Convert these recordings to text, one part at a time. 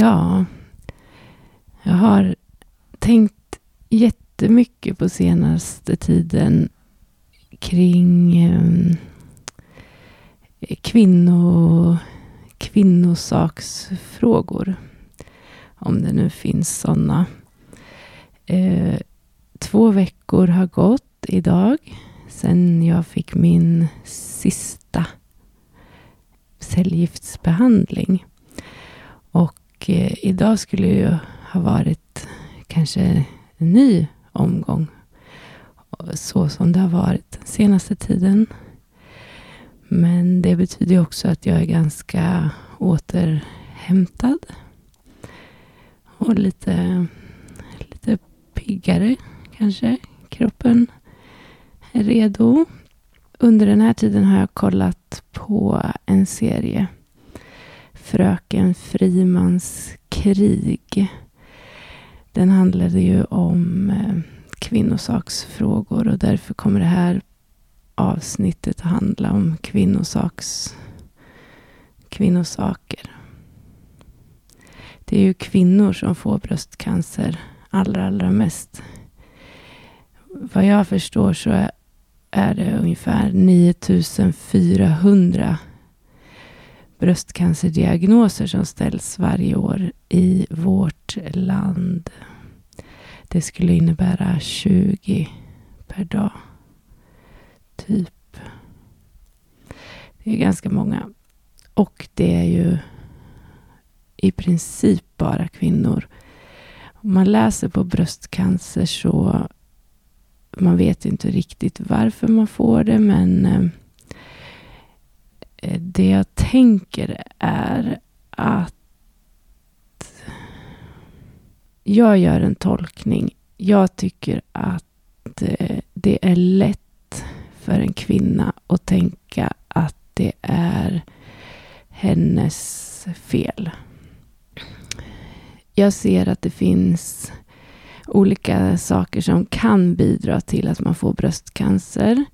Ja, jag har tänkt jättemycket på senaste tiden kring eh, kvinno, kvinnosaksfrågor. Om det nu finns sådana. Eh, två veckor har gått idag sen jag fick min sista cellgiftsbehandling. Och eh, idag skulle ju ha varit kanske en ny omgång. Så som det har varit den senaste tiden. Men det betyder också att jag är ganska återhämtad. Och lite, lite piggare kanske. Kroppen är redo. Under den här tiden har jag kollat på en serie. Fröken Frimans krig. Den handlade ju om eh, kvinnosaksfrågor och därför kommer det här avsnittet att handla om kvinnosaks, kvinnosaker. Det är ju kvinnor som får bröstcancer allra, allra mest. Vad jag förstår så är det ungefär 9400 bröstcancerdiagnoser som ställs varje år i vårt land. Det skulle innebära 20 per dag. Typ. Det är ganska många. Och det är ju i princip bara kvinnor. Om man läser på bröstcancer så man vet inte riktigt varför man får det, men eh, det jag tänker är att jag gör en tolkning. Jag tycker att eh, det är lätt för en kvinna att tänka att det är hennes fel. Jag ser att det finns olika saker som kan bidra till att man får bröstcancer.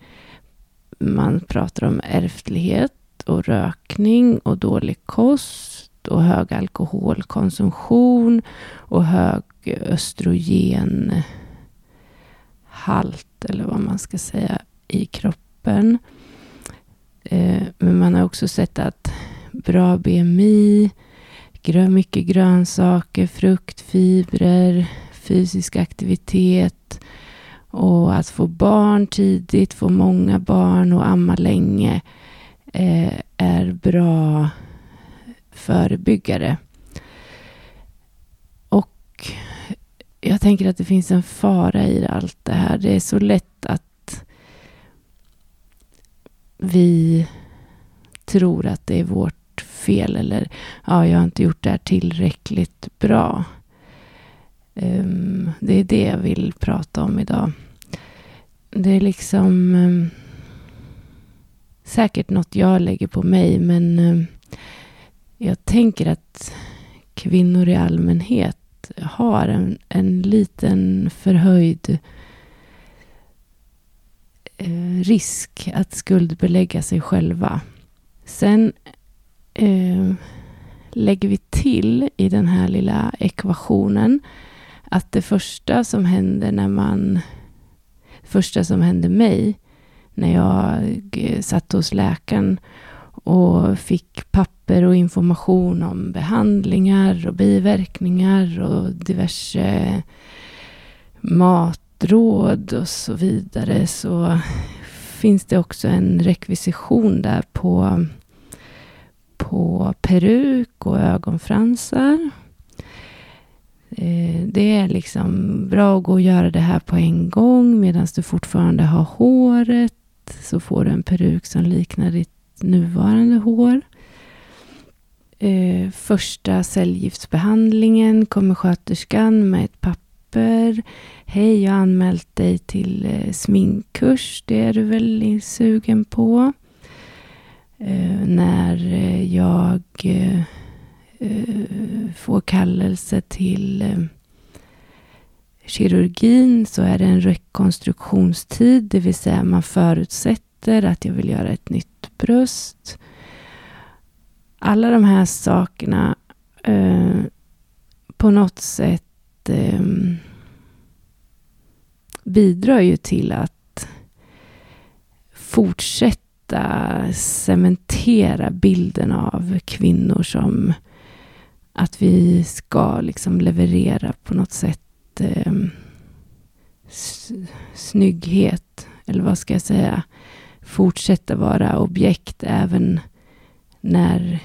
Man pratar om ärftlighet och rökning och dålig kost och hög alkoholkonsumtion och hög östrogenhalt eller vad man ska säga i kroppen. Eh, men man har också sett att bra BMI, mycket grönsaker, frukt, fibrer, fysisk aktivitet och att få barn tidigt, få många barn och amma länge Eh, är bra förebyggare. Och jag tänker att det finns en fara i allt det här. Det är så lätt att vi tror att det är vårt fel eller ja, jag har inte gjort det här tillräckligt bra. Um, det är det jag vill prata om idag. Det är liksom um, säkert något jag lägger på mig, men eh, jag tänker att kvinnor i allmänhet har en, en liten förhöjd eh, risk att skuldbelägga sig själva. Sen eh, lägger vi till i den här lilla ekvationen att det första som händer när man... första som hände mig när jag eh, satt hos läkaren och fick papper och information om behandlingar och biverkningar och diverse matråd och så vidare så finns det också en rekvisition där på, på peruk och ögonfransar eh, det är liksom bra att gå och göra det här på en gång medan du fortfarande har håret. Så får du en peruk som liknar ditt nuvarande hår. Eh, första cellgiftsbehandlingen kommer sköterskan med ett papper. Hej, jag har anmält dig till eh, sminkkurs. Det är du väl sugen på? Eh, när eh, jag eh, eh, får kallelse till eh, kirurgin så är det en rekonstruktionstid, det vill säga man förutsätter att jag vill göra ett nytt bröst. Alla de här sakerna eh, på något sätt eh, bidrar ju till att fortsätta cementera bilden av kvinnor som att vi ska liksom leverera på något sätt eh, snygghet, eller vad ska jag säga, fortsätta vara objekt även när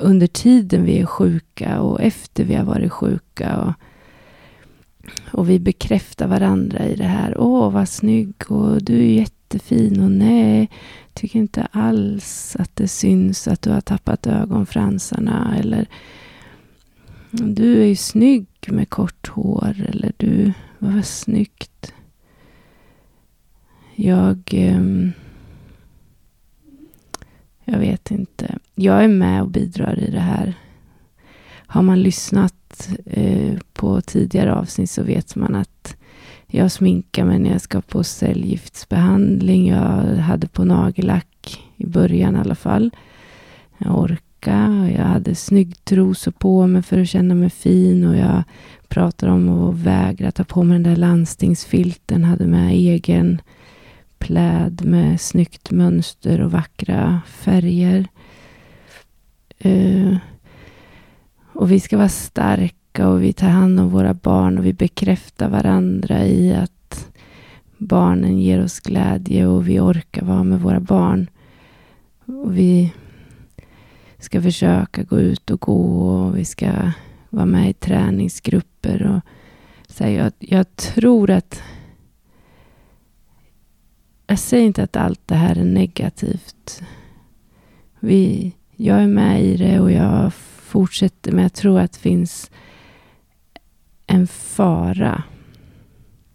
under tiden vi är sjuka och efter vi har varit sjuka. Och, och vi bekräftar varandra i det här. Åh, vad snygg och du är jättefin och nej, tycker inte alls att det syns att du har tappat ögonfransarna eller du är ju snygg med kort hår eller du, vad snyggt. Jag... Um, jag vet inte. Jag är med och bidrar i det här. Har man lyssnat eh, på tidigare avsnitt så vet man att jag sminkar mig när jag ska på cellgiftsbehandling. Jag hade på nagellack i början i alla fall. Jag orkade. Jag hade snyggtrosor på mig för att känna mig fin. Och jag pratade om att vägra ta på mig den där landstingsfilten. Hade med egen pläd med snyggt mönster och vackra färger. Uh, och vi ska vara starka och vi tar hand om våra barn och vi bekräftar varandra i att barnen ger oss glädje och vi orkar vara med våra barn. Och vi ska försöka gå ut och gå och vi ska vara med i träningsgrupper. Och så jag, jag tror att jag säger inte att allt det här är negativt. Vi, jag är med i det och jag fortsätter, men jag tror att det finns en fara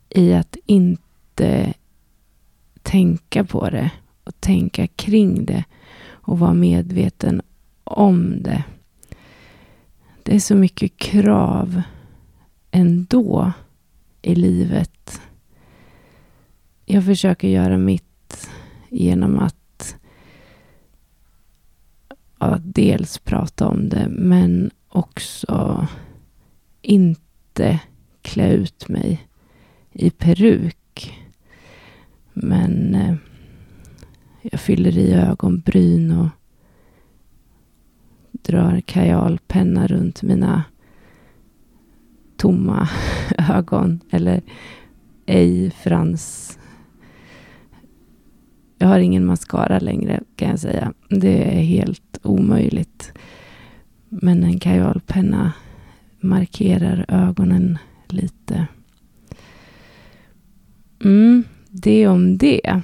i att inte tänka på det och tänka kring det och vara medveten om det. Det är så mycket krav ändå i livet jag försöker göra mitt genom att ja, dels prata om det, men också inte klä ut mig i peruk. Men eh, jag fyller i ögonbryn och drar kajalpenna runt mina tomma ögon. Eller ej frans jag har ingen mascara längre kan jag säga. Det är helt omöjligt. Men en kajalpenna markerar ögonen lite. Mm, det om det.